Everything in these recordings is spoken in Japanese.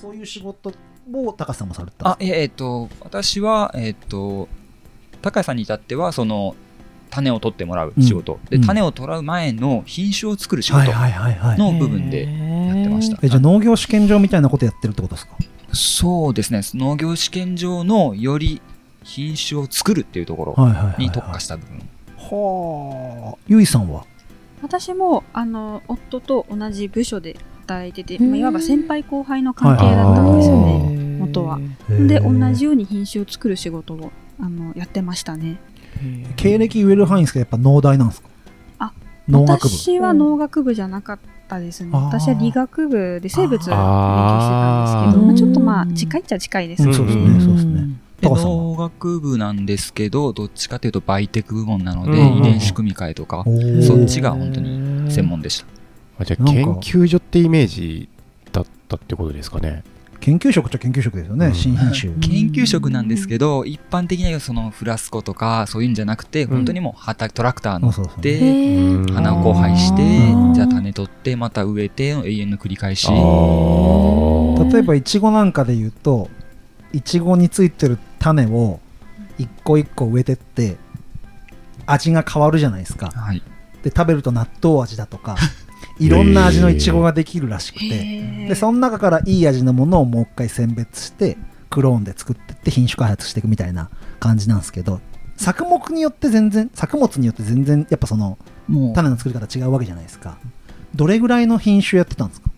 そういう仕事を高橋さんもされてたあ、えっ、と、私は、えっ、と、高谷さんに至っては、その、種を取ってもらう仕事、で、うん。種を取らう前の品種を作る仕事はいはいはいはい。の部分でやってました。えじゃあ農業試験場みたいなことやってるってことですか？そうですね、農業試験場のより品種を作るっていうところはいはいはい、はい、に特化した部分。はあ。ゆいさんは？私もあの夫と同じ部署で働いてて、うんまあ、いわば先輩後輩の関係だったんですよね、ね元は。で同じように品種を作る仕事をあのやってましたね。経歴言える範囲ですけどやっぱ農大なんですか？あ農学部。私は農学部じゃなかったですね。私は理学部で生物を勉強してたんですけあど、ーまあ、ちょっとまあ近いっちゃ近いですね、うん。そうですねそうですね。農学部なんですけど、どっちかというとバイテク部門なので、うん遺伝子組み換えとか、そっちが本当に専門でした。あじゃあ研究所ってイメージだったってことですかね。研究職っちゃ研究職ですよね、うん。新品種。研究職なんですけど、一般的にはそのフラスコとかそういうんじゃなくて、本当にもう畑トラクター乗って、うん花を交配してじゃあ種取って、また植えての永遠の繰り返し。例えばいちごなんかで言うといちごについてる種を一個一個植えてって味が変わるじゃないですか。はい。で食べると納豆味だとか いろんな味のいちごができるらしくて、でその中からいい味のものをもう一回選別してクローンで作ってって品種開発していくみたいな感じなんですけど作目によって全然作物によって全然やっぱそのもう、種の作り方違うわけじゃないですか。どれぐらいの品種やってたんですか？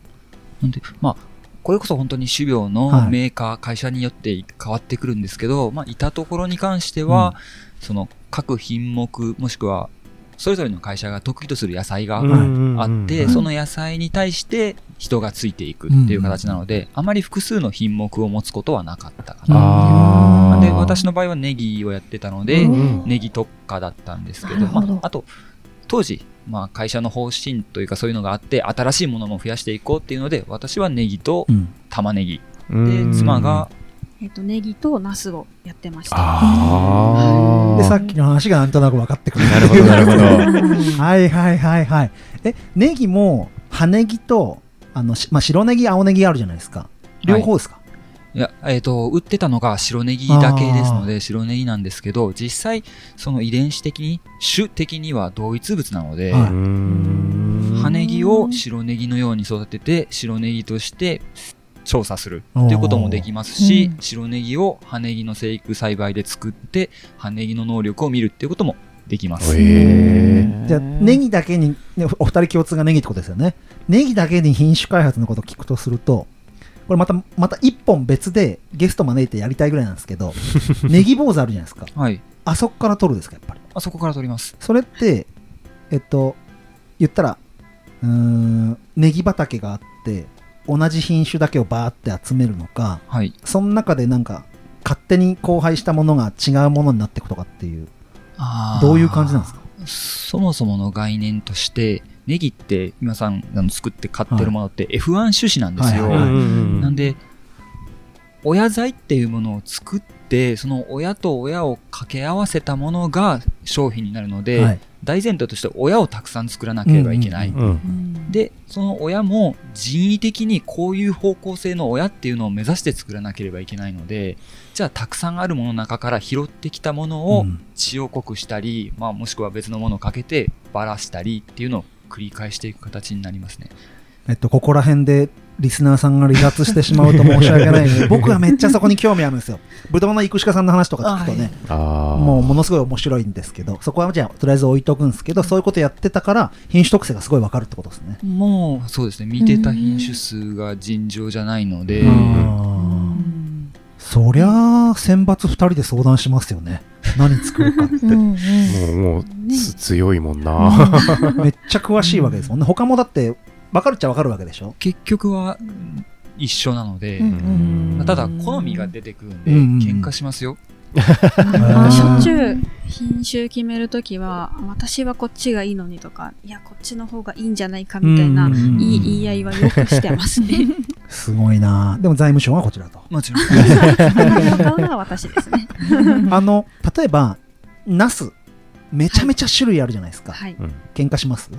なんで、まあ、これこそ本当に種苗はい。のメーカー、会社によって変わってくるんですけど、まあ、いたところに関しては、その各品目、もしくは、それぞれの会社が得意とする野菜がうんあって、うんその野菜に対して人がついていくっていう形なので、あまり複数の品目を持つことはなかったかな。で、私の場合はネギをやってたので、うんネギ特化だったんですけど、まあ、あと、当時、まあ、会社の方針というかそういうのがあって、新しいものも増やしていこうっていうので、私はネギとうん。玉ねぎ。うん。で、妻が、えっとネギとナスをやってました。ああでさっきの話がなんとなく分かってくるなるほどなるほど。はいはいはいはい。えネギも葉ネギとあの、しまあ、白ネギ青ネギあるじゃないですか。両方ですか、いや、えっ、と、売ってたのが白ネギだけですので、白ネギなんですけど、実際、その遺伝子的に、種的には同一物なので、はい。うん。葉ネギを白ネギのように育てて、白ネギとして調査するっていうこともできますし、うん白ネギを葉ネギの生育栽培で作って、葉ネギの能力を見るっていうこともできます。へえじゃあネギだけに、ね、お二人共通がネギってことですよねネギだけに品種開発のことを聞くとするとこれまたまた一本別でゲスト招いてやりたいぐらいなんですけど ネギ坊主あるじゃないですかはい。あそこから取るですかやっぱり？あそこから取ります。それってえっと言ったらうーんネギ畑があって同じ品種だけをバーって集めるのかはい。その中でなんか勝手に交配したものが違うものになっていくとかっていうどういう感じなんですか？そもそもの概念として、ネギって皆さんあの作って買ってるものって F1 種子なんですよ。なんで、親材っていうものを作って、その親と親を掛け合わせたものが商品になるので、はい。大前提として親をたくさん作らなければいけない。うんうんで、その親も人為的にこういう方向性の親っていうのを目指して作らなければいけないので、じゃあたくさんあるものの中から拾ってきたものをうん血を濃くしたり、まあもしくは別のものをかけてばらしたりっていうのを繰り返していく形になりますね。えっと、ここら辺でリスナーさんが離脱してしまうと申し訳ないので、僕はめっちゃそこに興味あるんですよ。ブドウの育種家さんの話とか聞くとね、ああもうものすごい面白いんですけど、そこはじゃあとりあえず置いとくんですけど、そういうことやってたから、品種特性がすごいわかるってことですね。もうそうですね、見てた品種数が尋常じゃないので、そりゃあ、選抜2人で相談しますよね。何作るかって。もうもうつ強いもんなめっちゃ詳しいわけですもんね。他もだって、分かるっちゃ分かるわけでしょ？結局はうん一緒なので、んまあただ好みが出てくるんで、うんうん喧嘩しますよ。まあしょっちゅう品種決めるときは私はこっちがいいのにとかいやこっちの方がいいんじゃないかみたいなうんうんうん言い言い合いはよくしてますね。すごいなでも財務省はこちらと。もちろん。買うのが私ですね。あの、例えば、ナス、めちゃめちゃ種類あるじゃないですか。はい。うん喧嘩します？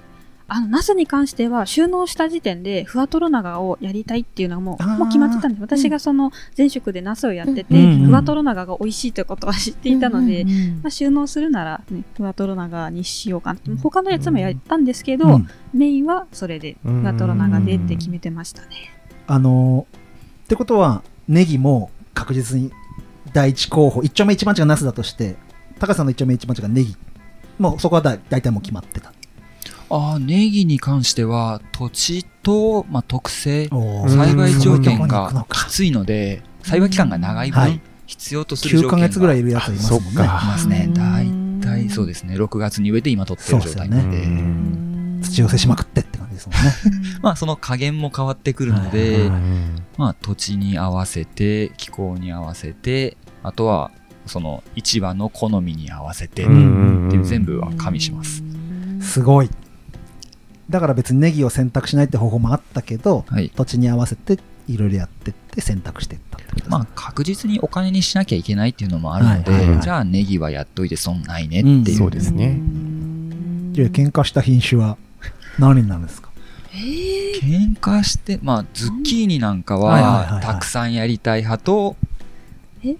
あの、ナスに関しては収納した時点でふわとろ長をやりたいっていうのがもう、もう決まってたんです。私がその前職でナスをやってて、うん。ふわとろ長が美味しいということは知っていたので、うんうんまあ、収納するなら、ね、ふわとろ長にしようかな。他のやつもやったんですけど、うん。メインはそれで、ふわとろ長でって決めてましたね。あのーってことはネギも確実に第一候補一丁目一番地がナスだとして高さんの一丁目一番地がネギ。もうそこはだ大体もう決まってたああ、ネギに関しては、土地と、まあ、特性、栽培条件がきついので、栽培期間が長い分、はい。必要とする条9件がヶ月ぐらいいるやついますもんね。そっか。いますね。うん大体そうですね。6月に植えて今取ってる状態なので。そうですようん。土寄せしまくってって感じですもんね。まあその加減も変わってくるので、うんまあ土地に合わせて、気候に合わせて、あとはその市場の好みに合わせて、ってうんいう全部は加味します。すごいだから別にネギを選択しないって方法もあったけどはい。土地に合わせていろいろやってって選択していったってことですね。まあ確実にお金にしなきゃいけないっていうのもあるので、はいはいはい。じゃあネギはやっといて損ないねっていう。そうですね。じゃあ喧嘩した品種は何になるんですか？喧嘩して、まあ、ズッキーニなんかはいはいはいはは、い。たくさんやりたい派とえ、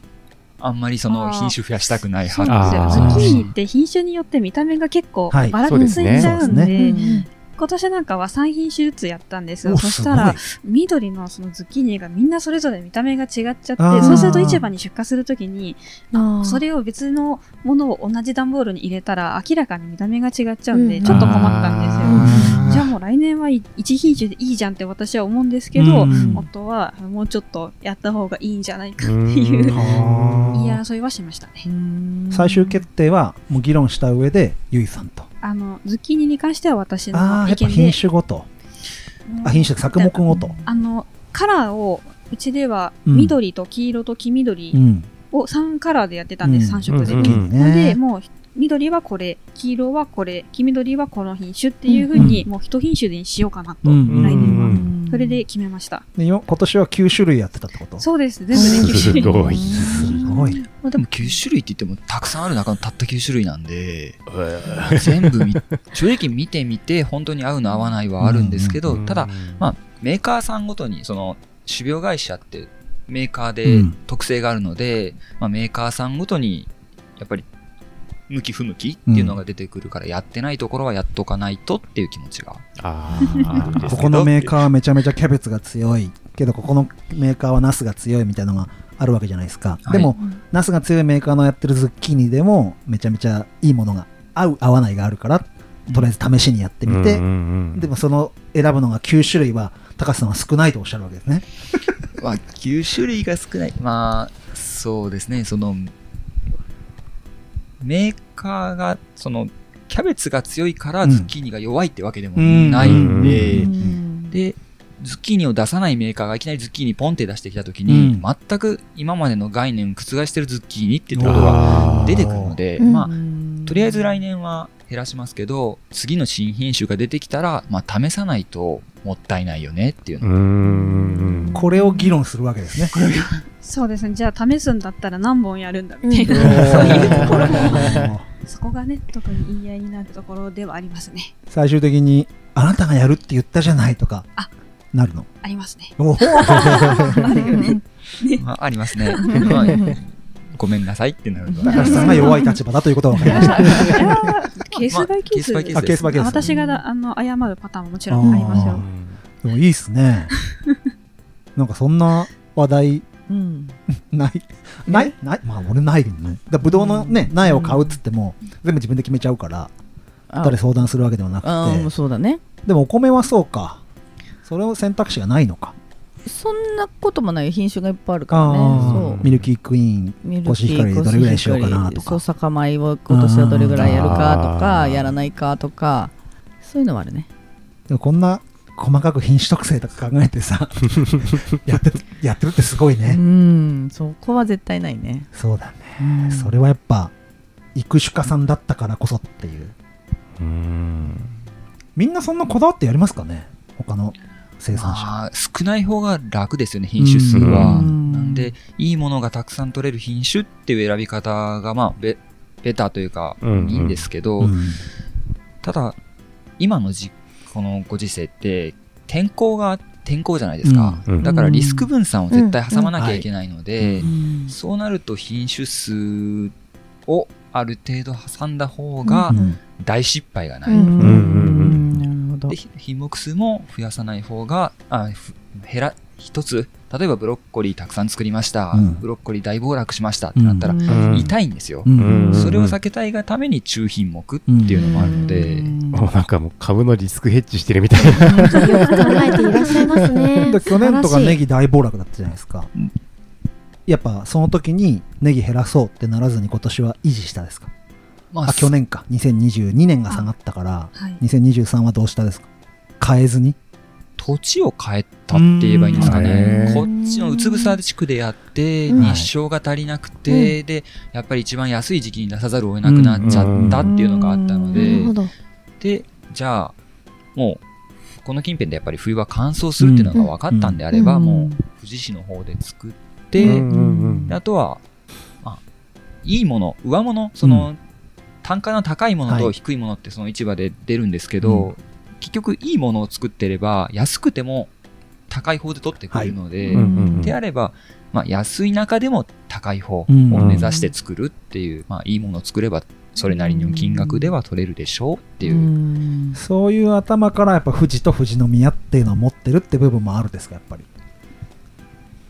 あんまりその品種増やしたくないそう派。なんですよ。ズッキーニって品種によって見た目が結構はい。ばらついちゃうんそうですで、ね今年なんかは3品種ずつやったんです。そしたら、す緑のそのズッキーニがみんなそれぞれ見た目が違っちゃって、そうすると市場に出荷するときに、それを別のものを同じ段ボールに入れたら明らかに見た目が違っちゃうんで、うん。ちょっと困ったんですよ。じゃあもう来年は1品種でいいじゃんって私は思うんですけど、うん。夫はもうちょっとやった方がいいんじゃないかってう。ん いう言い争いはしましたね。最終決定はもう議論した上でゆいさんとあの、ズッキーニに関しては私あの意見で。品。種ごと。あ品種作目ごと。あの、カラーを、うちではうん。緑と黄色と黄緑うん。を3カラーでやってたんです、うん。3色で。うんうんなん。で、ねもう、緑はこれ、黄色はこれ、黄緑はこの品種っていう風に、もう一品種でにしようかなと、うん来年は。うん。それで決めました。で今今年は9種類やってたってこと？そうです、全部で9種類。すごい。すごい。まあでも9種類って言ってもたくさんある中のたった9種類なんで、全部見 正直見てみて本当に合うの合わないはあるんですけど、ただ、まあ、メーカーさんごとにその種苗会社ってメーカーでうん。特性があるので、まあ、メーカーさんごとにやっぱり向き不向きっていうのが出てくるから、やってないところはやっとかないとっていう気持ちが。あ ここのメーカーはめちゃめちゃキャベツが強いけどここのメーカーはナスが強いみたいなのがあるわけじゃないですか、はい。でもナスが強いメーカーのやってるズッキーニでもめちゃめちゃいいものが合う合わないがあるからとりあえず試しにやってみて、うんうんうんでもその選ぶのが9種類は高橋さんは少ないとおっしゃるわけですね。まあ、9種類が少ない。まあ、そうですね、その、メーカーが、その、キャベツが強いからうん。ズッキーニが弱いってわけでもないんで、うん。で、ズッキーニを出さないメーカーがいきなりズッキーニポンって出してきたときに、うん。全く今までの概念を覆してるズッキーニっていうところが出てくるので、うん。まあ、とりあえず来年は減らしますけど、次の新品種が出てきたら、まあ、試さないともったいないよねっていううこれを議論するわけですねそうですね。じゃあ試すんだったら何本やるんだみたいうんな、そういうところもそこがね、特に言い合いになるところではありますね。最終的にあなたがやるって言ったじゃないとかあなるのありますね。おあるよね。まあ、ありますね。まあごめんなさいってなると。高橋さんが弱い立場だということが分かりました ケースバイケース。まあケースバイケースあケースバイケース。私がだあの謝るパターンももちろんありますあよ。でもいいっすね。なんかそんな話題。うん。ないないない？まあ俺ないけどね。だぶどうのね苗を買うっつっても全部自分で決めちゃうからあ。誰相談するわけではなくて。そうだね。でもお米はそうか。それを選択肢がないのかそんなこともない品種がいっぱいあるからね。ミルキークイーンミルコシヒカリどれぐらいしようかなとか。そう酒米を今年はどれぐらいやるかとあかー。やらないかとかそういうのはあるね。でもこんな細かく品種特性とか考えてさ やってるやってるってすごいうね、んそこは絶対ないね。そうだね、うん。それはやっぱ育種家さんだったからこそっていう。うん。みんなそんなこだわってやりますかね？他の生産者、まあ、少ない方が楽ですよね、品種数は。うん。なんで、いいものがたくさん取れる品種っていう選び方が、まあ、ベベターというか、うんうん。いいんですけど、うん。ただ、今の実このご時世って天候が天候じゃないですか、うん。だからリスク分散を絶対挟まなきゃいけないので、うん。そうなると品種数をある程度挟んだ方がうん。大失敗がない、うん。うんほど。でひ品目数も増やさない方があふ減ら一つ例えばブロッコリーたくさん作りました、うん。ブロッコリー大暴落しましたってなったら、うん。痛いんですよ、それを避けたいがために中品目っていうのもあるので、もうなんかもう株のリスクヘッジしてるみたいな。本当によく考えていらっしゃいますね。で去年とかネギ大暴落だったじゃないですか。うん。やっぱその時にネギ減らそうってならずに今年は維持したですか？まあ去年か。2022年が下がったからはい。2023はどうしたですか？変えずに？土地を変えたって言えばいいんですかね。こっちのうつぶさ地区でやってうん。日照が足りなくて、でやっぱり一番安い時期に出さざるを得なくなっちゃったっていうのがあったのなで、るほど。でじゃあもうこの近辺でやっぱり冬は乾燥するっていうのが分かったんであれば、うん。もう富士市の方で作って、うんうんうんであとは、まあ、いいもの上物その、単価の高いものはい。と低いものってその市場で出るんですけど、う結局いいものを作ってれば安くても高い方で取ってくれるので、うんうんであれば、まあ、安い中でも高い方をうん目指して作るっていう、まあ、いいものを作ればそれなりの金額では取れるでしょうっていう、うん。そういう頭からやっぱ富士と富士宮っていうのを持ってるって部分もあるんですかやっぱり。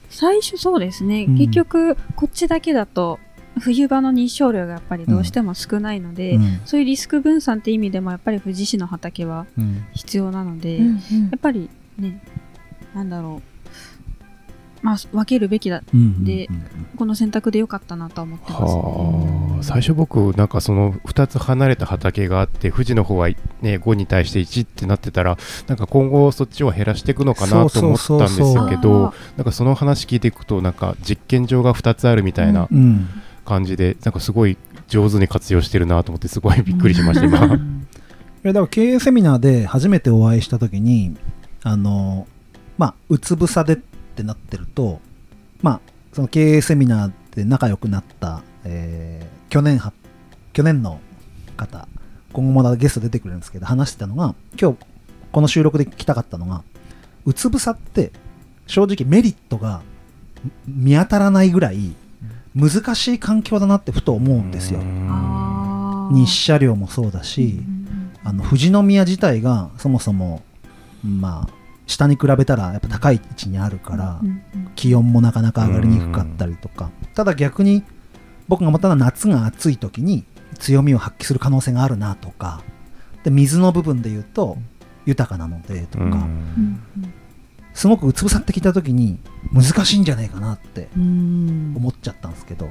最初そうですね、うん。結局こっちだけだと冬場の日照量がやっぱりどうしても少ないので、うん。そういうリスク分散って意味でもやっぱり富士市の畑はうん。必要なので、うんやっぱりねなんだろう。まあ分けるべきだうんでうんこの選択でよかったなとは思ってます、ね、はあ。最初僕なんかその2つ離れた畑があって富士の方は、ね、5に対して1ってなってたらなんか今後そっちを減らしていくのかなと思ったんですそうそうけどなんかその話聞いていくとなんか実験場が2つあるみたいなうん感じでなんかすごい上手に活用してるなと思ってすごいびっくりしました今。いやだから経営セミナーで初めてお会いした時にあのまあうつぶさでってなってるとまあその経営セミナーで仲良くなった、えー去年は去年の方今後まだゲスト出てくれるんですけど話してたのが今日この収録で聞きたかったのがうつぶさって正直メリットが見当たらないぐらい難しい環境だなってふと思うんですよ。日射量もそうだし、あの富士宮自体がそもそもまあ下に比べたらやっぱ高い位置にあるから、気温もなかなか上がりにくかったりとか、ただ逆に僕が思ったのは夏が暑い時に強みを発揮する可能性があるなとか。で水の部分で言うと豊かなのでとか、すごくうつぶさって聞いた時に難しいんじゃないかなってうん。思っちゃったんですけど、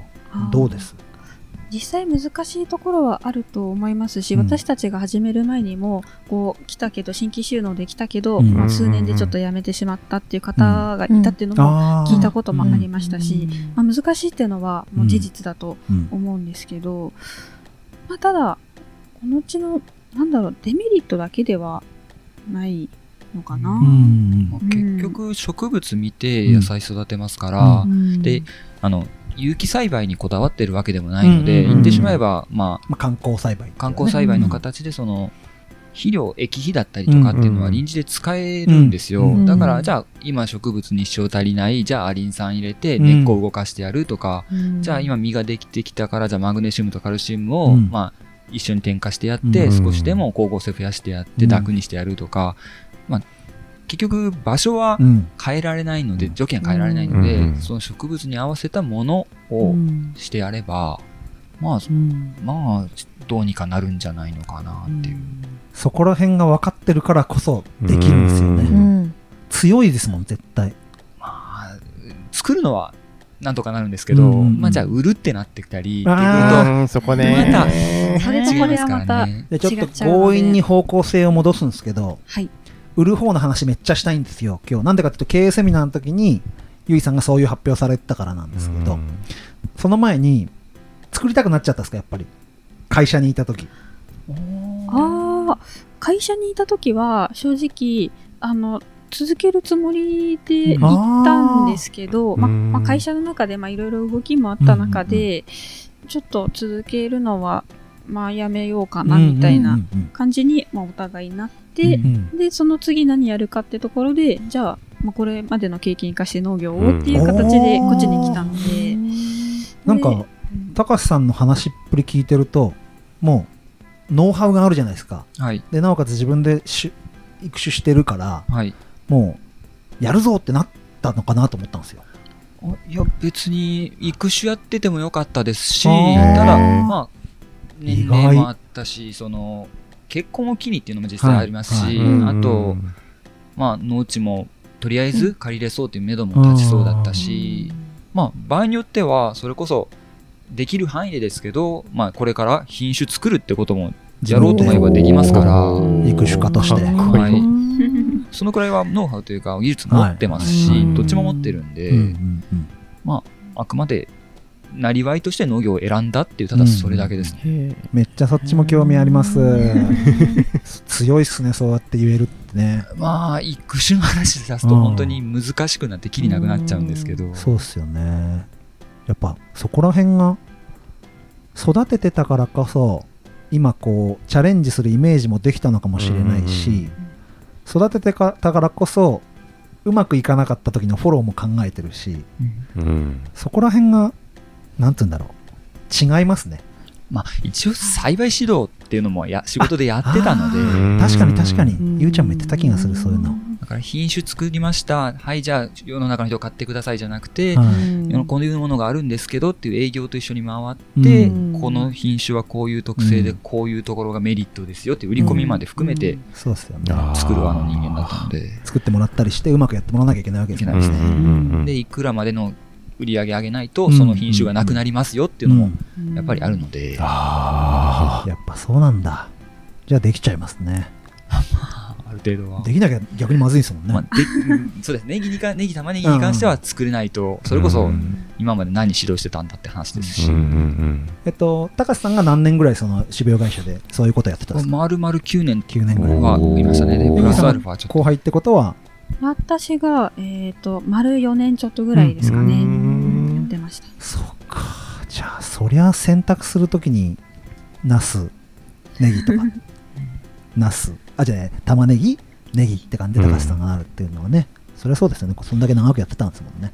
どうです？実際難しいところはあると思いますし、うん。私たちが始める前にもこう来たけど新規収納できたけど、うん。まあ、数年でちょっと辞めてしまったっていう方がいたっていうのも聞いたこともありましたし、まあ、難しいっていうのはもう事実だとうん。思うんですけど、まあ、ただこのうちのなんだろうデメリットだけではないのかな。うん結局植物見て野菜育てますから、うであの有機栽培にこだわってるわけでもないので、うんうんうん。言ってしまえば、ままあ、観光栽培あ、観光栽培の形でその肥料液肥だったりとかっていうのは臨時で使えるんですよ、うんだからじゃあ今植物日照足りないじゃあアリン酸入れてうん。根っこを動かしてやるとか、うん。じゃあ今実ができてきたからじゃあマグネシウムとカルシウムを、うん。まあ一緒に添加してやって、うん。少しでも光合成増やしてやって、うん。濁にしてやるとか、まあ、結局場所はうん。変えられないので、うん。条件は変えられないので、うん。その植物に合わせたものうをん。してやれば、まあ、うん。まあ、どうにかなるんじゃないのかなっていう。そこら辺が分かってるからこそできるんですよね、ううん。強いですもん絶対。まあ、作るのはなんとかなるんですけど、うん。うんうんまあじゃあ売るってなってきたり、っていううんそこね。またそれとこれはまたねでちょっと強引に方向性を戻すんですけどはい売る方の話めっちゃしたいんですよ今日。なんでかっていうと経営セミナーの時にゆいさんがそういう発表されてたからなんですけど、うん。その前に作りたくなっちゃったんですかやっぱり。会社にいた時。ああ会社にいた時は正直あの続けるつもりで行ったんですけど、まうん。まあ、会社の中でまあいろいろ動きもあった中で、ちょっと続けるのはまあやめようかなみたいなうんうんうん感じにまあ、お互いになって、うんでその次何やるかってところでじゃあ、まあ、これまでの経験生かして農業をっていう形でうんこっちに来たので、なんかで高橋さんの話っぷり聞いてるともうノウハウがあるじゃないですか。はい。でなおかつ自分でし育種してるからはい。もうやるぞってなったのかなと思ったんですよ。あいや、別に、育種やっててもよかったですし、ただ、まあ、年齢もあったし、その、結婚を機にっていうのも実際ありますし、あと、まあ、農地も、とりあえず借りれそうっていう目処も立ちそうだったし、まあ、場合によっては、それこそ、できる範囲でですけど、まあ、これから品種作るってことも、やろうと思えばできますから、育種家として。はい。そのくらいはノウハウというか、技術持ってますし、はい。どっちも持ってるんで、うん。うん。うん。あくまで、なりわいとして農業を選んだっていう、ただそれだけですね。へめっちゃそっちも興味あります。強いっすねそうやって言えるってね。まあ、育種の話で出すとうん。本当に難しくなってきりなくなっちゃうんですけど、そうっすよね。やっぱそこら辺が育ててたからこそ今こうチャレンジするイメージもできたのかもしれないし育ててかたからこそうまくいかなかった時のフォローも考えてるしうん。そこら辺がなんて言うんだろう。違いますね。まあ、一応栽培指導っていうのもや仕事でやってたので、確かに確かに。うん。ゆうちゃんも言ってた気がするそういうの、だから品種作りました、はい、じゃあ世の中の人買ってくださいじゃなくて、はい。こういうものがあるんですけどっていう営業と一緒に回って、うん。この品種はこういう特性でうん。こういうところがメリットですよっていう売り込みまで含めてそうですよ作る側の人間だったので、作ってもらったりしてうまくやってもらわなきゃいけないわけですね。で、いくらまでの売り上げ上げないと、うん。その品種がなくなりますよっていうのもうん。やっぱりあるので、あやっぱそうなんだ。じゃあできちゃいますね。ある程度は。できなきゃ逆にまずいですもんね、まあ、そうです。ネギにかネギ玉ねぎに関しては作れないと、それこそうん。今まで何指導してたんだって話ですし、うんうんえっと高瀬さんが何年ぐらいその種苗会社でそういうことやってたんですか？丸々9年9年ぐらい。はいましたね。で、プラスアルファちょっと。後輩ってことは？私が、えっ、と、丸4年ちょっとぐらいですかね。うんました。そうか。じゃあそりゃ選択するときにナスネギとか。ナス。あじゃあね玉ねぎネギって感じで高瀬さんがなるっていうのはね、そりゃそうですよね。そんだけ長くやってたんですもんね。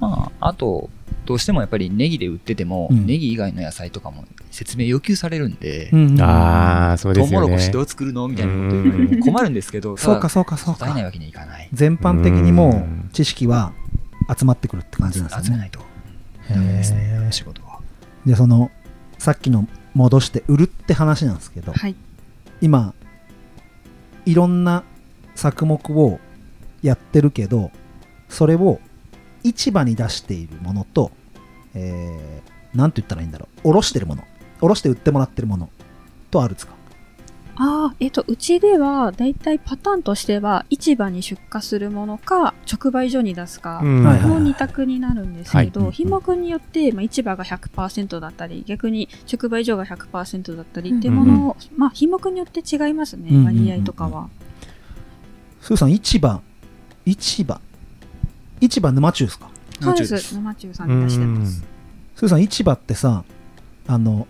まあ、あと、どうしてもやっぱりネギで売ってても、うん。ネギ以外の野菜とかも説明要求されるんで、んああそうトウですよね。モロコシどう作るのみたいなこと言うの困るんですけど、そうかそうかそうか。答えないわけにはいかない。全般的にもうんう知識は集まってくるって感じなんですよね。集めないと。ダメですね仕事は。でそのさっきの戻して売るって話なんですけどはい。今いろんな作目をやってるけどそれを市場に出しているものと、えー、なんて言ったらいいんだろう卸してるもの卸して売ってもらってるものとあるんですか？ああ、えっ、と、うちでは、だいたいパターンとしては、市場に出荷するものか、直売所に出すか、の2択になるんですけど、はい。品目によって、まあ、市場が100%だったり、逆に直売所が100%だったりっていうものを、まあ、品目によって違いますね、うんうんうん。うん割合とかは。スーさん市場市場市場沼中ですか？そうで。す沼中さんに出してます。スーさん市場ってさあの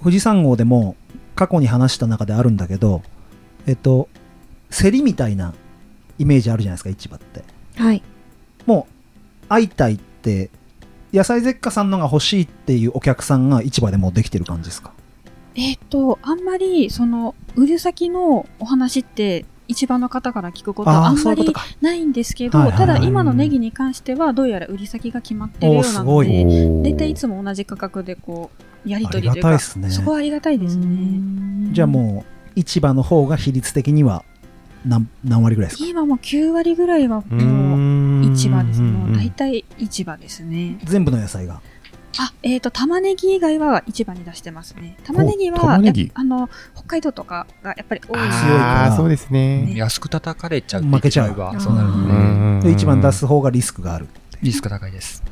富士山号でも過去に話した中であるんだけどえっと競りみたいなイメージあるじゃないですか市場って。はい。もう会いたいって野菜絶花さんのが欲しいっていうお客さんが市場でもうできてる感じですか？えっ、と、あんまり、その、売る先のお話って、市場の方から聞くことはあんまりないんですけど、はいはいはい。ただ今のネギに関してはどうやら売り先が決まってるようなので、大体いつも同じ価格でこう、やりありが取りというか、ね。そこはありがたいですね。じゃあもう市場の方が比率的には何何割ぐらいですか？今もう9割ぐらいはうもんう市場です。うんもう大体市場ですね。全部の野菜が？あ、えっ、と、玉ねぎ以外は市場に出してますね。玉ねぎは、ぎ。あの、北海道とかがやっぱり多い強いしから。ああそうですね。安く叩かれちゃう負けちゃう。そうなるので。一番出す方がリスクがあるリスク高いです。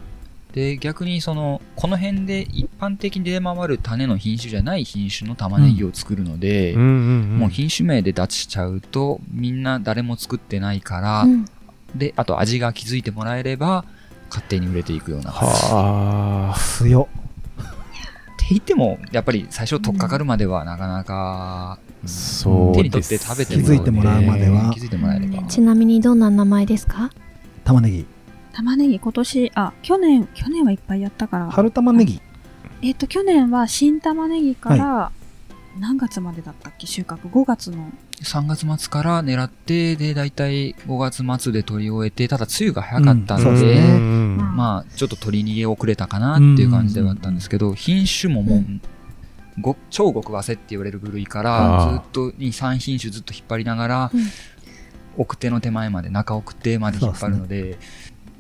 で、逆にその、この辺で一般的に出回る種の品種じゃない品種の玉ねぎを作るので、もう品種名で出しちゃうと、みんな誰も作ってないから、うん。で、あと味が気づいてもらえれば、勝手に売れていくような。っはあ強っ。てって言っても、やっぱり最初取っかかるまではなかなか、そう手に取って食べて気づいてもらうまでは。気づいてもらえれば。ちなみにどんな名前ですか？玉ねぎ玉ねぎ今年、あ、去年、去年はいっぱいやったから。春玉ねぎ。えっ、と、去年は新玉ねぎから、何月までだったっけ？収穫 ?5 月の。3月末から狙って、で、だいたい5月末で取り終えて、ただ梅雨が早かったので、うんまあ、ちょっと取り逃げ遅れたかなっていう感じではあったんですけど、品種ももう、ご超極早生って言われる部類かあら、ーずっと2、3品種ずっと引っ張りながら、うん。奥手の手前まで、中奥手まで引っ張るので、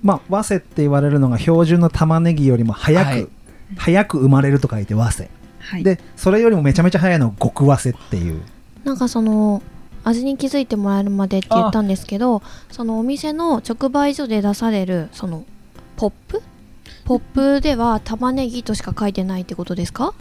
まあ早生って言われるのが標準の玉ねぎよりも早く、はい。早く生まれると書いて早生はい。でそれよりもめちゃめちゃ早いのが極早生っていう。なんかその味に気づいてもらえるまでって言ったんですけどそのお店の直売所で出されるそのポップ？ポップでは玉ねぎとしか書いてないってことですか？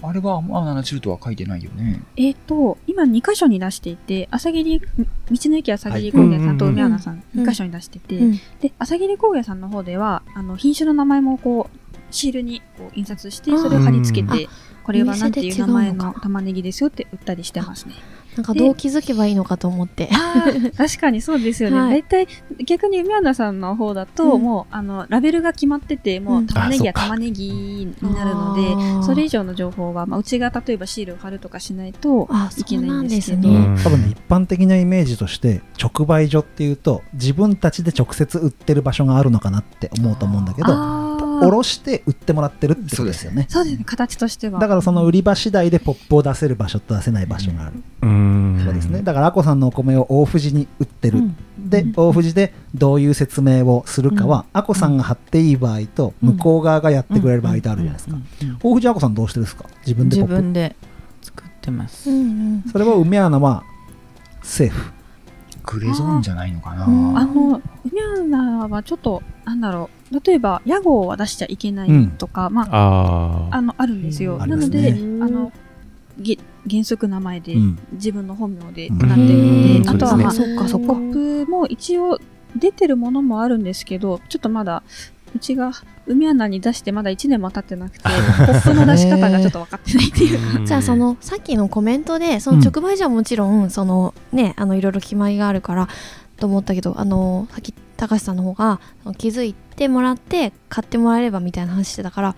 あれは、まあ、70とは書いてないよね。えっ、と、今2箇所に出していて、朝霧、道の駅朝霧工芸さんとはい梅穴さんうん。2箇所に出してて、うん。で、朝霧工芸さんの方では、あの、品種の名前もこう、シールにこう印刷して、それを貼り付けて、これはなんていう名前の玉ねぎですよって売ったりしてますね。なんかどう気づけばいいのかと思って。確かにそうですよね。はい。大体、逆に梅穴さんの方だと、うん。もう、あの、ラベルが決まってて、もううん。玉ねぎは玉ねぎになるので、あー。それ以上の情報は、まあ、うちが例えばシールを貼るとかしないとあいけないんんでけど、ね、うん。多分ね一般的なイメージとして直売所っていうと自分たちで直接売ってる場所があるのかなって思うと思うんだけどおろして売ってもらってるってことですよね。そうですね、形としては。だからその売り場次第でポップを出せる場所と出せない場所がある、うん。そうですね。だからあこさんのお米を大藤に売ってる、うん。でうん。大藤でどういう説明をするかは、あこさんが貼っていい場合とうん。向こう側がやってくれる場合とあるじゃないですか、大藤あこさんどうしてですか？自分でポ自ップ。分で作ってます、うんうん。それは梅穴はセーフグレーゾーンじゃないのかな。うん。あの、梅穴はちょっと、なんだろう、例えば、屋号は出しちゃいけないとか、まあ、ああの、あるんですよ。うん。あなので、あの、げ原則名前で、うん。自分の本名でうん。なってるので、うん。あとは、まあ、そそっかそっか。ポップも一応出てるものもあるんですけど、ちょっとまだ、うちが梅穴に出してまだ1年も経ってなくて、ポップの出し方がちょっと分かってないっていう。あじゃあそのさっきのコメントでその直売所はもちろんそのねあのいろいろ決まりがあるからと思ったけどあのさっき高橋さんの方が気づいてもらって買ってもらえればみたいな話してたから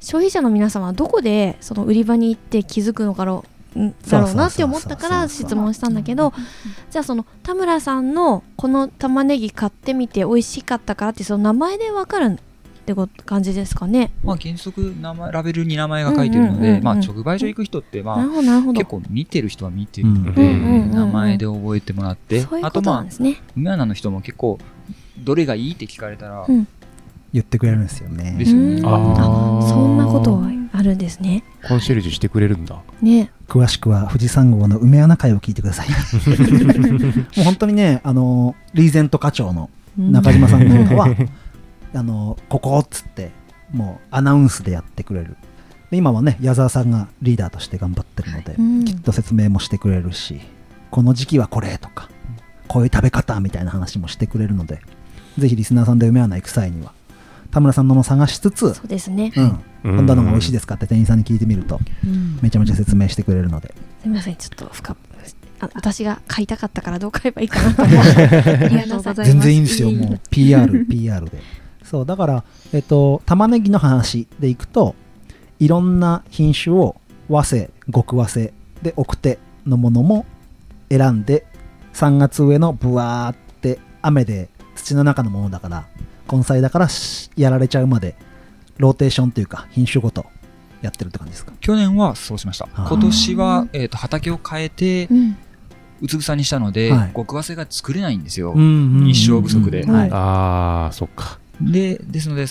消費者の皆様はどこでその売り場に行って気づくのかろうんだろうなって思ったから質問したんだけどじゃあその田村さんのこの玉ねぎ買ってみて美味しかったからってその名前でわかるってこと感じですかね？まあ、原則名前、ラベルに名前が書いてるので、まあ、直売所行く人って、まあ結構見てる人は見てるので、うんうんうんうん。名前で覚えてもらって、あとまあそういうことなんで、すね、梅穴の人も結構、どれがいいって聞かれたら、うん。言ってくれるんですよね。ですよね。うんあーそんなことはあるんですね。コンシェルジュしてくれるんだ。ね。詳しくは富士山号の梅穴会を聞いてください もう本当にねあのリーゼント課長の中島さんなんかは あのここっつってもうアナウンスでやってくれる。で今はね矢沢さんがリーダーとして頑張ってるので、うん。きっと説明もしてくれるしこの時期はこれとかこういう食べ方みたいな話もしてくれるのでぜひリスナーさんで梅穴行く際には田村さんのも探しつつ、そうですね。うん、うん。こんなのが美味しいですかって店員さんに聞いてみるとうん。めちゃめちゃ説明してくれるので。すみませんちょっと深あ私が買いたかったからどう買えばいいかなと思って。全然いいんですよ、もう。PR、PR で。そう、だから、えっと、玉ねぎの話でいくと、いろんな品種を和製、極和製で奥手のものも選んで、3月上のブワーって雨で土の中のものだから、根菜だからしやられちゃうまで、ローテーションというか、品種ごとやってるって感じですか？去年はそうしました。今年は、えー、と畑を変えてう、ん。うつ草にしたので、はい。極早生が作れないんですよ。ん日照不足で。はい。ああそっか。で、ですので、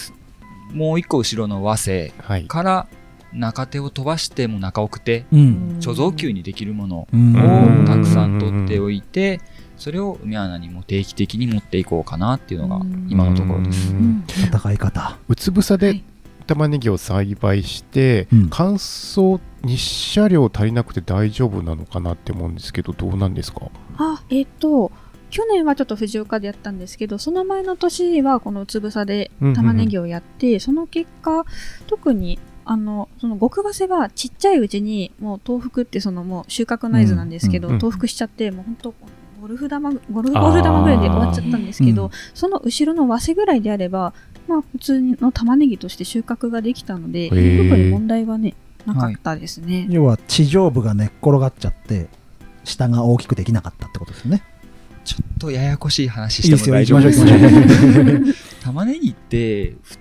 もう一個後ろの和製はい。から中手を飛ばしても中奥手、うん。貯蔵級にできるものうん。をたくさん取っておいて、それを梅穴にも定期的に持っていこうかなっていうのが今のところです。ううん。ん戦い方。うつ伏さではい。玉ねぎを栽培して、うん。乾燥日射量足りなくて大丈夫なのかなって思うんですけどどうなんですか？あ、えっ、と、去年はちょっと藤岡でやったんですけど、その前の年はこのうつぶさで玉ねぎをやって、その結果、特にあのその極早生はちっちゃいうちにもう豆腐ってそのもう収穫の合図なんですけど、うんうん豆腐しちゃってもう本当ゴルフ玉ゴルフボール玉ぐらいで終わっちゃったんですけど、うんその後ろの早生ぐらいであればまあ普通の玉ねぎとして収穫ができたので、ー。特に問題はねなかったですね。要は地上部が寝っ転がっちゃって下が大きくできなかったってことですよね。ちょっとややこしい話いいしてですよも大丈夫行きましょうです行きましょう。玉ねぎってふ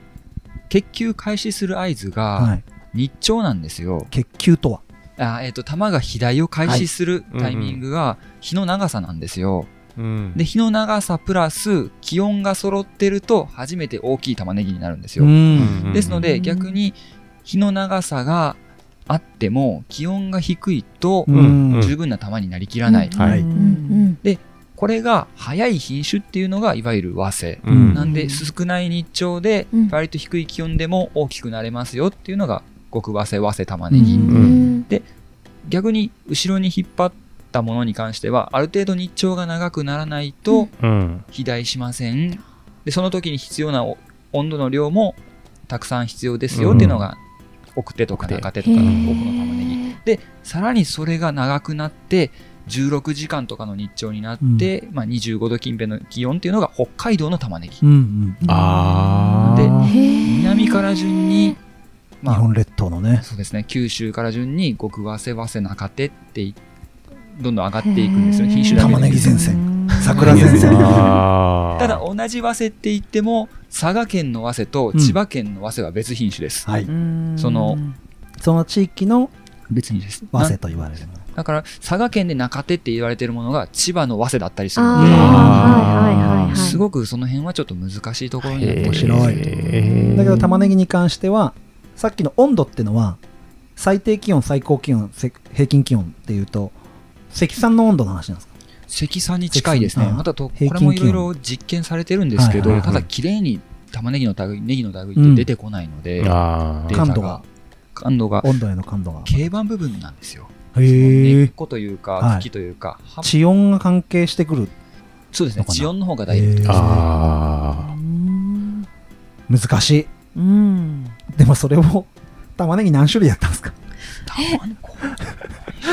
結球開始する合図はがい。日朝なんですよ。血球とは？あえっ、と玉が肥大を開始するタイミングが日の長さなんですよ。うん。で日の長さプラス気温が揃ってると初めて大きい玉ねぎになるんですよ。ん。ですので逆に日の長さがあっても気温が低いとうん。十分な玉になりきらない。はい。うんうんこれが早い品種っていうのがいわゆる和製。うん。なんで少ない日照でうん。割と低い気温でも大きくなれますよっていうのが極和製和製玉ねぎ。うん。うん。逆に後ろに引っ張ったものに関してはある程度日照が長くならないとうん。肥大しません。でその時に必要なお温度の量もたくさん必要ですよっていうのが奥手とか中手とかの奥の玉ねぎ。でさらにそれが長くなって16時間とかの日照になって、まあ、25度近辺の気温っていうのが北海道の玉ねぎ。うんうんで南から順に、まあ、日本列島のね。そうですね。九州から順に極早生早生中手っていどんどん上がっていくんですよ。品種だけで。玉ねぎ前線。桜前線。ただ同じ早生って言っても佐賀県の早生と千葉県の早生は別品種です、はい。そのその地域の別品種です。和な製と言われるだから佐賀県で中手って言われてるものが千葉の早生だったりするのあーはいはいはいはいで、すごくその辺はちょっと難しいところになって面白い。だけど玉ねぎに関してはさっきの温度ってのは最低気温最高気温せ平均気温っていうと積算の温度の話なんですか？積算に近いですね。またとこれもいろいろ実験されてるんですけど、はいはいただ綺麗に玉ねぎの類ネギの類って出てこないので、あー。データ感度が。感度が温度への感度が。軽板部分なんですよ。へ根っえことというかはい。茎というか、葉地温が関係してくる。そうですね。地温の方がダイレクトですね。あ難しい。うんでもそれを玉ねぎ何種類やったんですか？たまにこう何種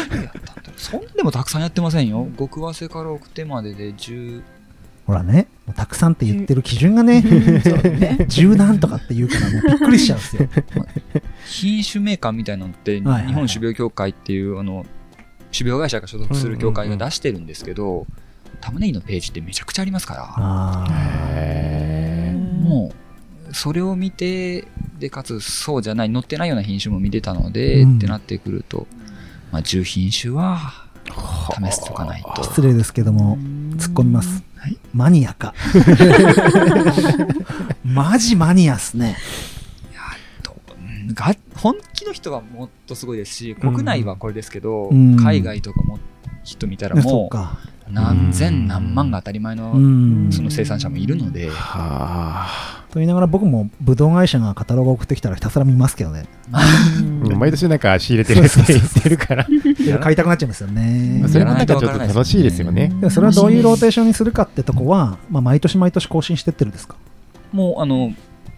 類やったんだそんでもたくさんやってませんよ。極早生から奥手までで10ほらねもうたくさんって言ってる基準がね十何とかって言うからもうびっくりしちゃうんですよ。品種メーカーみたいなのって、日本種苗協会っていうあの種苗会社が所属する協会が出してるんですけど、玉ねぎのページってめちゃくちゃありますから、もうそれを見てでかつそうじゃない載ってないような品種も見てたので、うん。ってなってくると、まあ、10品種は試しておかないと。ー失礼ですけども突っ込みます、はい。マニアか。マジマニアっすね。が本気の人はもっとすごいですし国内はこれですけど、うん。海外とかも人見たらもうか何千何万が当たり前のうん。その生産者もいるので、はと言いながら僕もブドウ会社がカタログ送ってきたらひたすら見ますけどね。あ毎年なんか仕入れてるって言ってるから。買いたくなっちゃいますよね。まあそれもなんかちょっと楽しいですよね。それはどういうローテーションにするかってとこは、まあ、毎年毎年更新してってるんですか？もうあの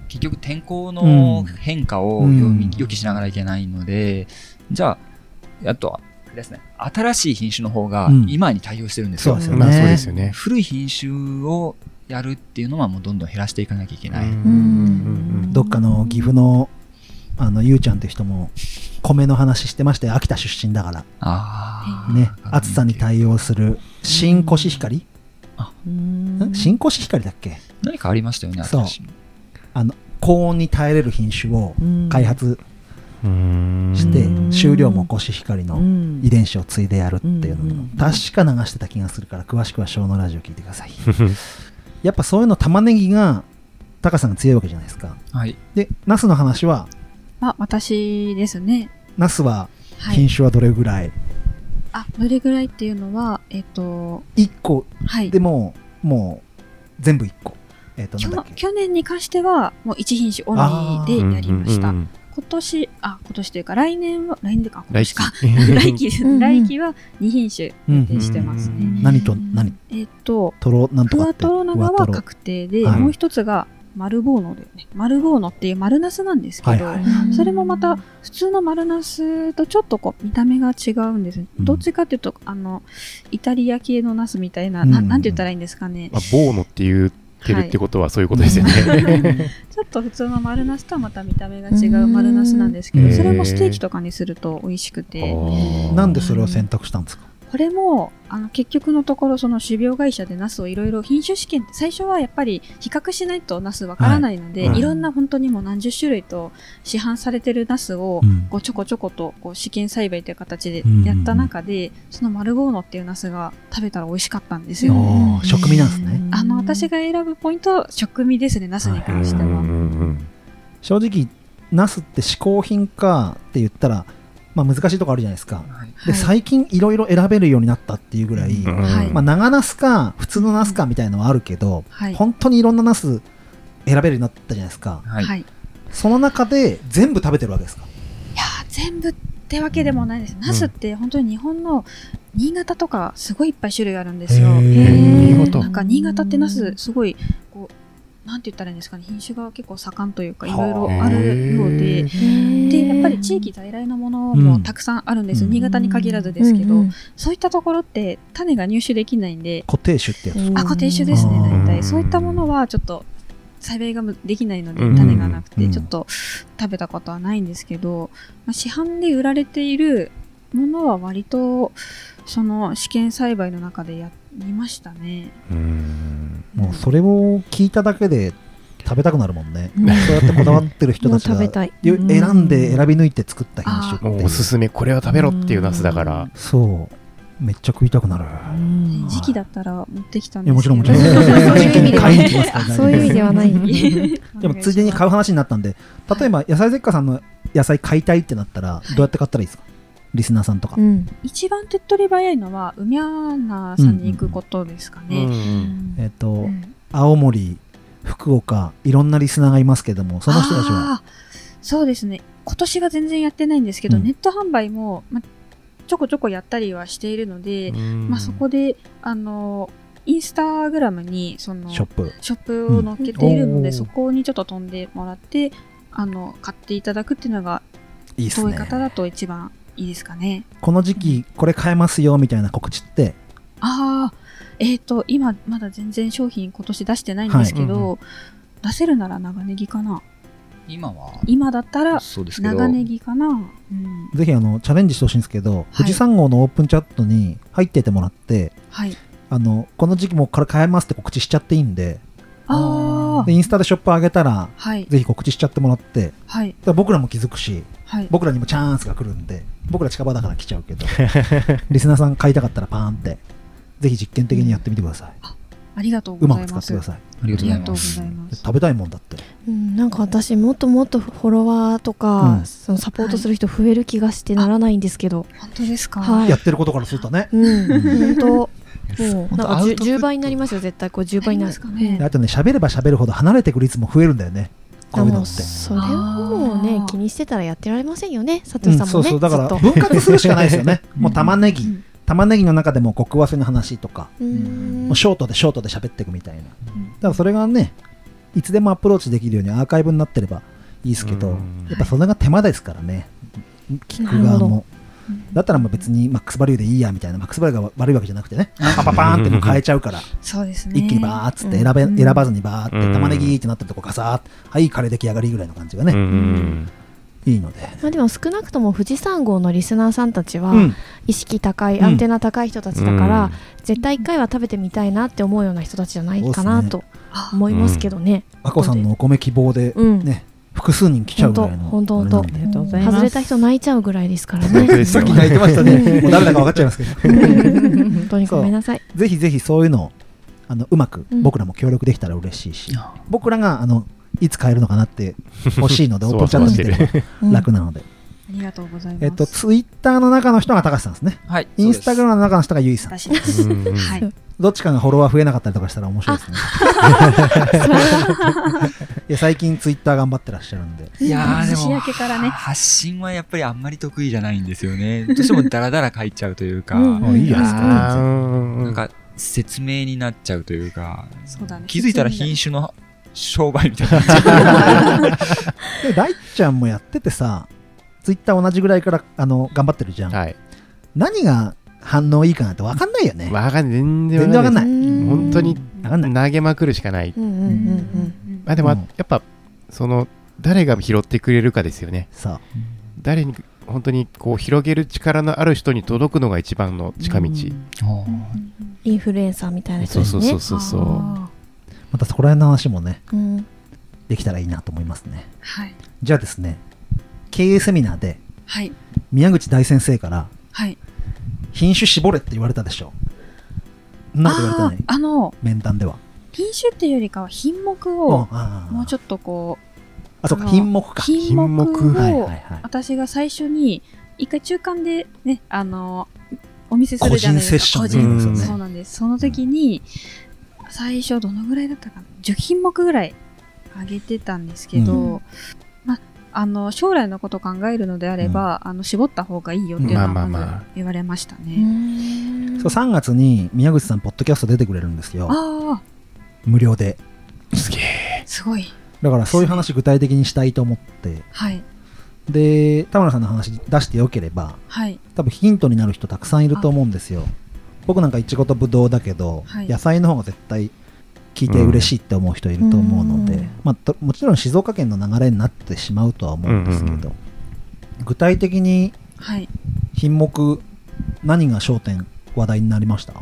結局天候の変化を予期しながらいけないので、じゃああとはですね。新しい品種の方がうん。今に対応してるんですよ,、そうですよ。ねまあそうですよね。古い品種をやるっていうのはもうどんどん減らしていかなきゃいけない、ん。どっかの岐阜のあのゆうちゃんって人も米の話してましたよ。秋田出身だから。ああね。暑さに対応する新コシヒカリ？ん。新コシヒカリだっけ？何かありましたよねあの高温に耐えれる品種を開発うんしてうん。収量もコシヒカリの遺伝子を継いでやるっていうのをうん確か流してた気がするから詳しくは小のラジオ聞いてください。やっぱそういうの玉ねぎが高さが強いわけじゃないですか。はい。でナスの話は？あ、私ですね。ナスははい。品種はどれぐらい、あ、どれぐらいっていうのは、えっと、1個。はい。でももう全部1個。えっ、となんだ去年に関しては、もう一品種オンリーでやりました。うんうん今年、あ、今年というか、来年は、来年でか、今来年か。期 来期来期は2品種予定してますね。うん何と何？えっと、トロなんとふわかって。とろ長は確定で、はいもう一つが、丸ボーノでね、丸ボーノっていう丸ナスなんですけど、はいはそれもまた普通の丸ナスとちょっとこう見た目が違うんです。うん。どっちかっていうと、あの、イタリア系のナスみたいな、うん。ななんて言ったらいいんですかね。まあ、ボーノって言ってるってことはそういうことですよね。ちょっと普通の丸ナスとはまた見た目が違う丸ナスなんですけど、うん。それもステーキとかにすると美味しくて、なんでそれを選択したんですか？これもあの結局のところその種苗会社でナスをいろいろ品種試験最初はやっぱり比較しないとナスわからないので、はい。いろんな本当にもう何十種類と市販されてるナスをうん。こうちょこちょことこう試験栽培という形でうんやった中で、そのマルゴーノっていうナスが食べたら美味しかったんですよ。食味なんですね。あの私が選ぶポイントは食味ですねナスに関しては。うんうんうん。正直ナスって嗜好品かって言ったら、まあ、難しいとこあるじゃないですか。はい。ではい。最近いろいろ選べるようになったっていうぐらい、うん。はい。まあ、長ナスか普通のナスかみたいのはあるけど、はい。本当にいろんなナス選べるようになったじゃないですか。その中で全部食べてるわけですか？やー全部ってわけでもないです。ナスって本当に日本の新潟とかすごいいっぱい種類あるんですよ。なんか新潟ってナスすごいこうなんて言ったらいいんですかね品種が結構盛んというかいろいろあるようで。でやっぱり地域在来のものもたくさんあるんです。よ、うん。新潟に限らずですけど、うんうん。そういったところって種が入手できないんで、固定種ってやつ、あ固定種ですねうん。大体。そういったものはちょっと栽培ができないのでうん種がなくてうんちょっと食べたことはないんですけど、まあ、市販で売られているものは割とその試験栽培の中でやりましたね。うんもうそれを聞いただけで食べたくなるもんね、そうやってこだわってる人たちが食べたい。よ選んで選び抜いて作った品種。ってもいううおすすめこれは食べろっていうナスだから。そう。めっちゃ食いたくなる。時期だったら持ってきたんいやですけど。もちろんもちろん。そういう意味ではない。でもついでに買う話になったんで例えば野菜絶花さんの野菜買いたいってなったらどうやって買ったらいいですか？リスナーさんとか。うん。一番手っ取り早いのは海アナさんに行くことですかね。えっとうん。青森福岡いろんなリスナーがいますけどもその人たちは？そうですね。今年は全然やってないんですけど、うん。ネット販売も、ま、ちょこちょこやったりはしているので、まあ、そこであのインスタグラムにそのショップ。ショップを載っけているので、そこにちょっと飛んでもらってあの買っていただくっていうのがいいね。遠い方だと一番いいですかね。この時期これ買えますよみたいな告知って？ああ、えっ、と、今、まだ全然商品今年出してないんですけど、はい出せるなら長ネギかな。今は？今だったらそうですけど長ネギかな。うん。ぜひあのチャレンジしてほしいんですけど、富士山号のオープンチャットに入っててもらってはい。あのこの時期もこれ買えますって告知しちゃっていいんであでインスタでショップ上げたらあ、はい。ぜひ告知しちゃってもらって。はい。僕らも気づくしはい。僕らにもチャンスが来るんで僕ら近場だから来ちゃうけど リスナーさん買いたかったらパーンってぜひ実験的にやってみてください、ありがとううまございます。く使ってください。ありがとうございます。ざいます。食べたいもんだって。うん、なんか私もっともっとフォロワーとか、うん。そのサポートする人増える気がしてならないんですけど、本当ですか？はい。やってることからするとね。うん、本当なん。当かアウトプット。10, 倍になりますよ絶対こう10倍になる。なりますかね。であとね喋れば喋るほど離れていく率も増えるんだよね。こういうのって。それをもうね気にしてたらやってられませんよね佐うん藤さんもね、そうそう。だから分割するしかないですよね。もう玉ねぎ、うん。玉ねぎの中でも極早生の話とか、うん。もうショートでショートで喋っていくみたいな。だうん。からそれがねいつでもアプローチできるようにアーカイブになってればいいですけど、うん。やっぱそれが手間ですからね。聞く側もだったらもう別にマックスバリューでいいやみたいなマックスバリューが悪いわけじゃなくてね。パパパーンってもう変えちゃうから。そうですね。一気にバーっつって選べ、うん。選ばずにバーってうん。玉ねぎってなってるとこガサーッはいカレー出来上がりぐらいの感じがね、うん。いいので、まあ、でも少なくとも富士山号のリスナーさんたちはうん。意識高い、うん。アンテナ高い人たちだから、絶対一回は食べてみたいなって思うような人たちじゃないかなと思いますけどね。和子さんのお米希望でうん。ね、複数人来ちゃうぐらいのほんとほんとあれなんで。ありがとうございます。外れた人泣いちゃうぐらいですから本当でね。さっき泣いてましたね。もう誰だか分かっちゃいますけど。本当にごめんなさい。ぜひぜひそういうのをあのうまくうん。僕らも協力できたら嬉しいし、僕らがあのいつ買えるのかなって欲しいので オープンチャット見てればうん。楽なので、ありがとうございます。えっとツイッターの中の人が高橋さんですね。はいインスタグラムの中の人がゆいさん。はい。どっちかがフォロワー増えなかったりとかしたら面白いですね。い や最近ツイッター頑張ってらっしゃるんで。いやーでも年明けからね。発信はやっぱりあんまり得意じゃないんですよね。どうしてもダラダラ書いちゃうというか、うんあいいじゃないですか。あーなんか説明になっちゃうというか。そうだね。気づいたら品種の商売みたいな。で大ちゃんもやっててさツイッター同じぐらいからあの頑張ってるじゃん、はい。何が反応いいかなって分かんないよね。わかんない。全然全然わかんない。うん。本当に投げまくるしかない。あでも、うんやっぱ、その、誰が拾ってくれるかですよね。さ誰に、本当にこう広げる力のある人に届くのが一番の近道。インフルエンサーみたいな人そうですねそうそうそう。あまたそこら辺の話もねうんできたらいいなと思いますねーはい。じゃあですね経営セミナーではい。宮口大先生からはい。品種絞れって言われたでしょそんなこと言われてなあの、面談では品種っていうよりかは品目を、ああもうちょっとこあそうかあの品目か。う、品目を、はい私が最初に、一回中間でね、あの、お見せするじゃないですか。個人セッションそうなんです。その時に、最初どのぐらいだったかな ?10 品目ぐらいあげてたんですけど、うん。ま、あの、将来のことを考えるのであれば、あの、絞った方がいいよっていうのはまあまあままあず言われましたうね。んそう3月に宮口さんポッドキャスト出てくれるんですよ。あ無料ですげえ。あ、すごい。だからそういう話具体的にしたいと思ってはい。で田村さんの話出してよければはい。多分ヒントになる人たくさんいると思うんですよ僕なんかいちごとぶどうだけど、はい野菜の方が絶対聞いて嬉しいって思う人いると思うので、うんまあ、ともちろん静岡県の流れになってしまうとは思うんですけど、うんうん具体的にはい。品目何が焦点話題になりました、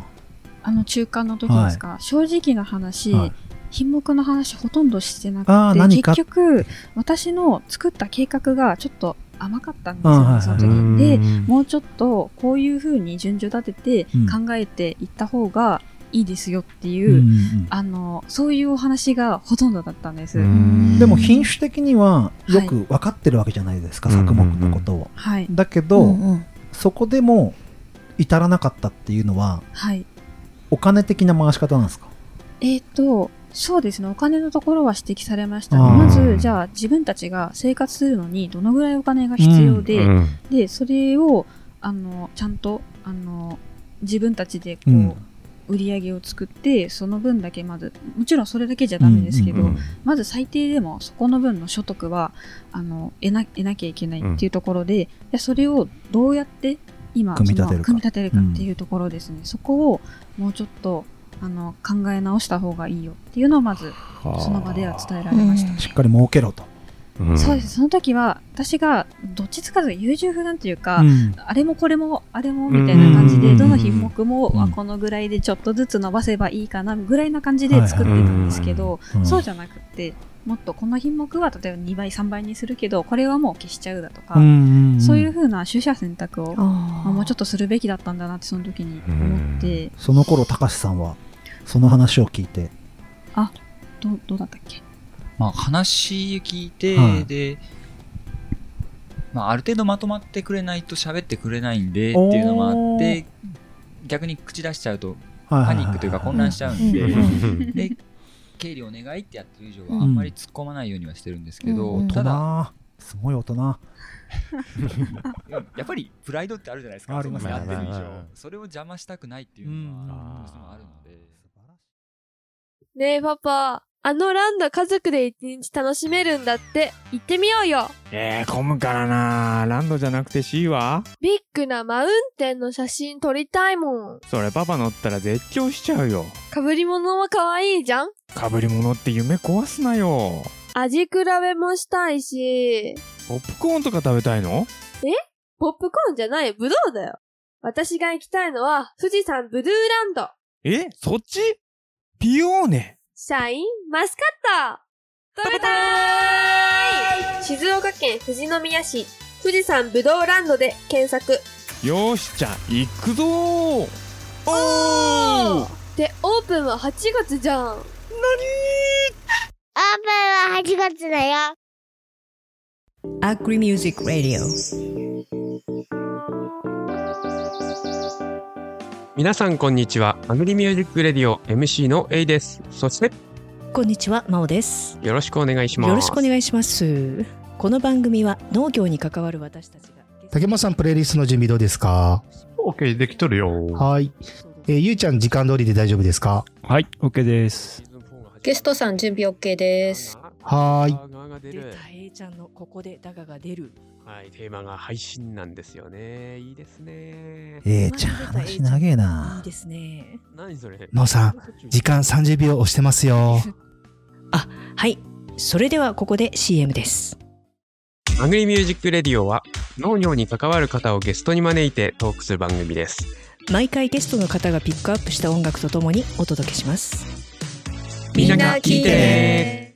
あの、中間の時ですか、正直な話、はい。品目の話ほとんどしてなくて、結局、私の作った計画がちょっと甘かったんですよ、その時。で、うん。もうちょっとこういう風に順序立ててうん。考えていった方がいいですよってうんいう、うんうんあの、そういうお話がほとんどだったんです。うん。でも品種的にはよく分かってるわけじゃないですか、はい作目のことを、はい。だけど、うんうん。そこでも至らなかったっていうのははい。お金的な回し方なんですか？えっ、と、そうですね、お金のところは指摘されました。まず、じゃあ自分たちが生活するのにどのぐらいお金が必要で、うんで、それを、あの、ちゃんと、あの、自分たちでこう、うん。売り上げを作って、その分だけまず、もちろんそれだけじゃダメですけど、うんうん。まず最低でもそこの分の所得は、あの、得な、得なきゃいけないっていうところで、でそれをどうやって今、組み立てるか組み立てるかっていうところですね。そこをもうちょっと、あの、考え直した方がいいよっていうのをまず、その場では伝えられました。しっかり儲けろと、うん。そうです。その時は、私が、どっちつかず優柔不断というか、うん。あれもこれも、あれも、みたいな感じで、うん。どの品目も、うん。あこのぐらいでちょっとずつ伸ばせばいいかな、ぐらいな感じで作ってたんですけど、うん。そうじゃなくて、もっとこの品目は例えば2倍、3倍にするけど、これはもう消しちゃうだとか、そういう風な取捨選択を、あまあもうちょっとするべきだったんだなってその時に思って、その頃高橋さんはその話を聞いて。どうどうだったっけ？まあ、話聞いて、はい。で、まあ、ある程度まとまってくれないと喋ってくれないんでっていうのもあって、逆に口出しちゃうとパニックというか混乱しちゃうんで、うん。で、経理お願いってやってる以上はあんまり突っ込まないようにはしてるんですけど、うん。大ただ、人。すごい大人。やっぱりプライドってあるじゃないですか、ありますやってる以上。それを邪魔したくないっていうのうん。はどうしてもあるので。ねえパパ、あのランド家族で一日楽しめるんだって、行ってみようよえー、混むからなランドじゃなくて C は？ビッグなマウンテンの写真撮りたいもん。それパパ乗ったら絶叫しちゃうよ。被り物は可愛いじゃん？被り物って夢壊すなよ。味比べもしたいし、ポップコーンとか食べたいの？ポップコーンじゃない、ブドウだよ。私が行きたいのは、富士山ブルーランド。え？そっち？ピオーネ。シャインマスカット。食べたーい静岡県富士宮市、富士山ブドウランドで検索。よーし、じゃあ、行くぞー。おー。で、オープンは8月じゃん。オープンは8月だよ。Agri Music Radio 皆さんこんにちは。 Agri Music Radio MC の A です。そしてこんにちは真央ですよろしくお願いします。よろしくお願いしますこの番組は農業に関わる私たちが竹本さん、プレイリストの準備どうですか？OK、できとるよ。はい。えーゆうちゃん、時間通りで大丈夫ですか？はい、OK です。ゲストさん準備 OK です。はーい。出た A ちゃんのここでダガが出る。はい、テーマが配信なんですよね。いいですね。ええちゃん、話長えな。いいですね。何それ？のうさん、時間30秒押してますよ。はい。それではここで CM です。 Agri Music Radio は農業に関わる方をゲストに招いてトークする番組です。毎回ゲストの方がピックアップした音楽とともにお届けします。みんな聞いてね